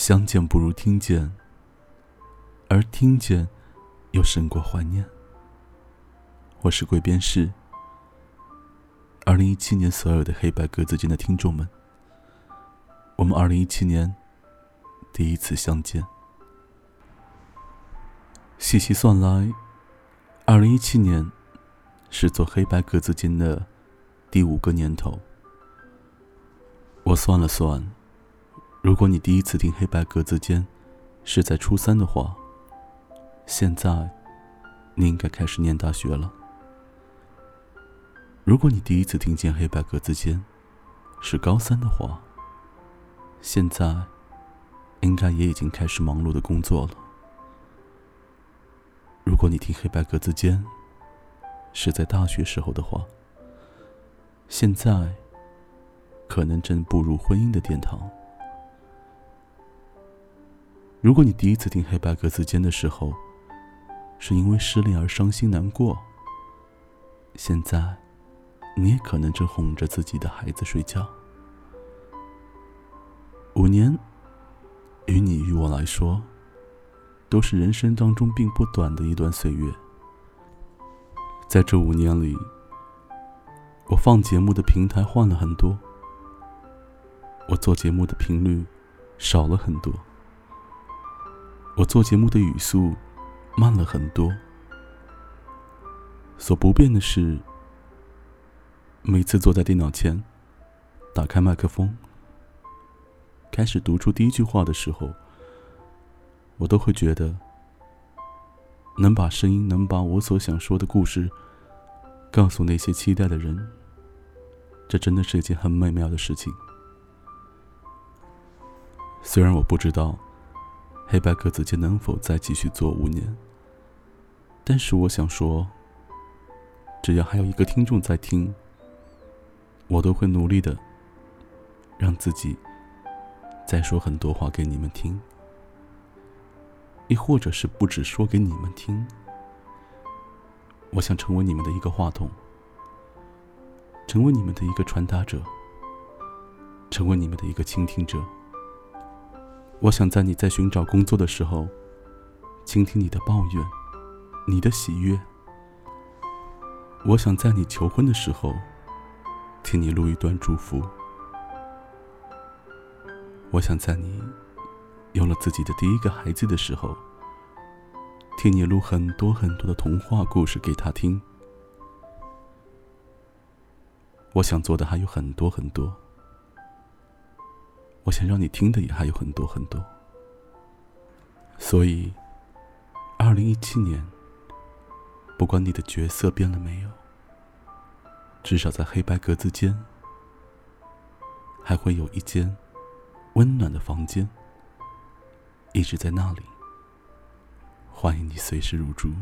相见不如听见，而听见又胜过怀念。我是鬼边士。二零一七年，所有的黑白格子间的听众们，我们二零一七年第一次相见。细细算来，二零一七年是做黑白格子间的第五个年头。我算了算。如果你第一次听黑白格子间是在初三的话，现在你应该开始念大学了。如果你第一次听见黑白格子间是高三的话，现在应该也已经开始忙碌的工作了。如果你听黑白格子间是在大学时候的话，现在可能正步入婚姻的殿堂。如果你第一次听黑白格子间的时候，是因为失恋而伤心难过，现在，你也可能正哄着自己的孩子睡觉。五年，于你与我来说，都是人生当中并不短的一段岁月。在这五年里，我放节目的平台换了很多，我做节目的频率少了很多。我做节目的语速慢了很多，所不变的是，每次坐在电脑前，打开麦克风，开始读出第一句话的时候，我都会觉得，能把声音，能把我所想说的故事，告诉那些期待的人，这真的是一件很美妙的事情。虽然我不知道。黑白格子间能否再继续做五年？但是我想说，只要还有一个听众在听，我都会努力的，让自己再说很多话给你们听，亦或者是不止说给你们听。我想成为你们的一个话筒，成为你们的一个传达者，成为你们的一个倾听者。我想在你在寻找工作的时候，倾听你的抱怨，你的喜悦。我想在你求婚的时候，听你录一段祝福。我想在你有了自己的第一个孩子的时候，听你录很多很多的童话故事给他听。我想做的还有很多很多。我想让你听的也还有很多很多，所以，二零一七年，不管你的角色变了没有，至少在黑白格子间，还会有一间温暖的房间，一直在那里，欢迎你随时入住。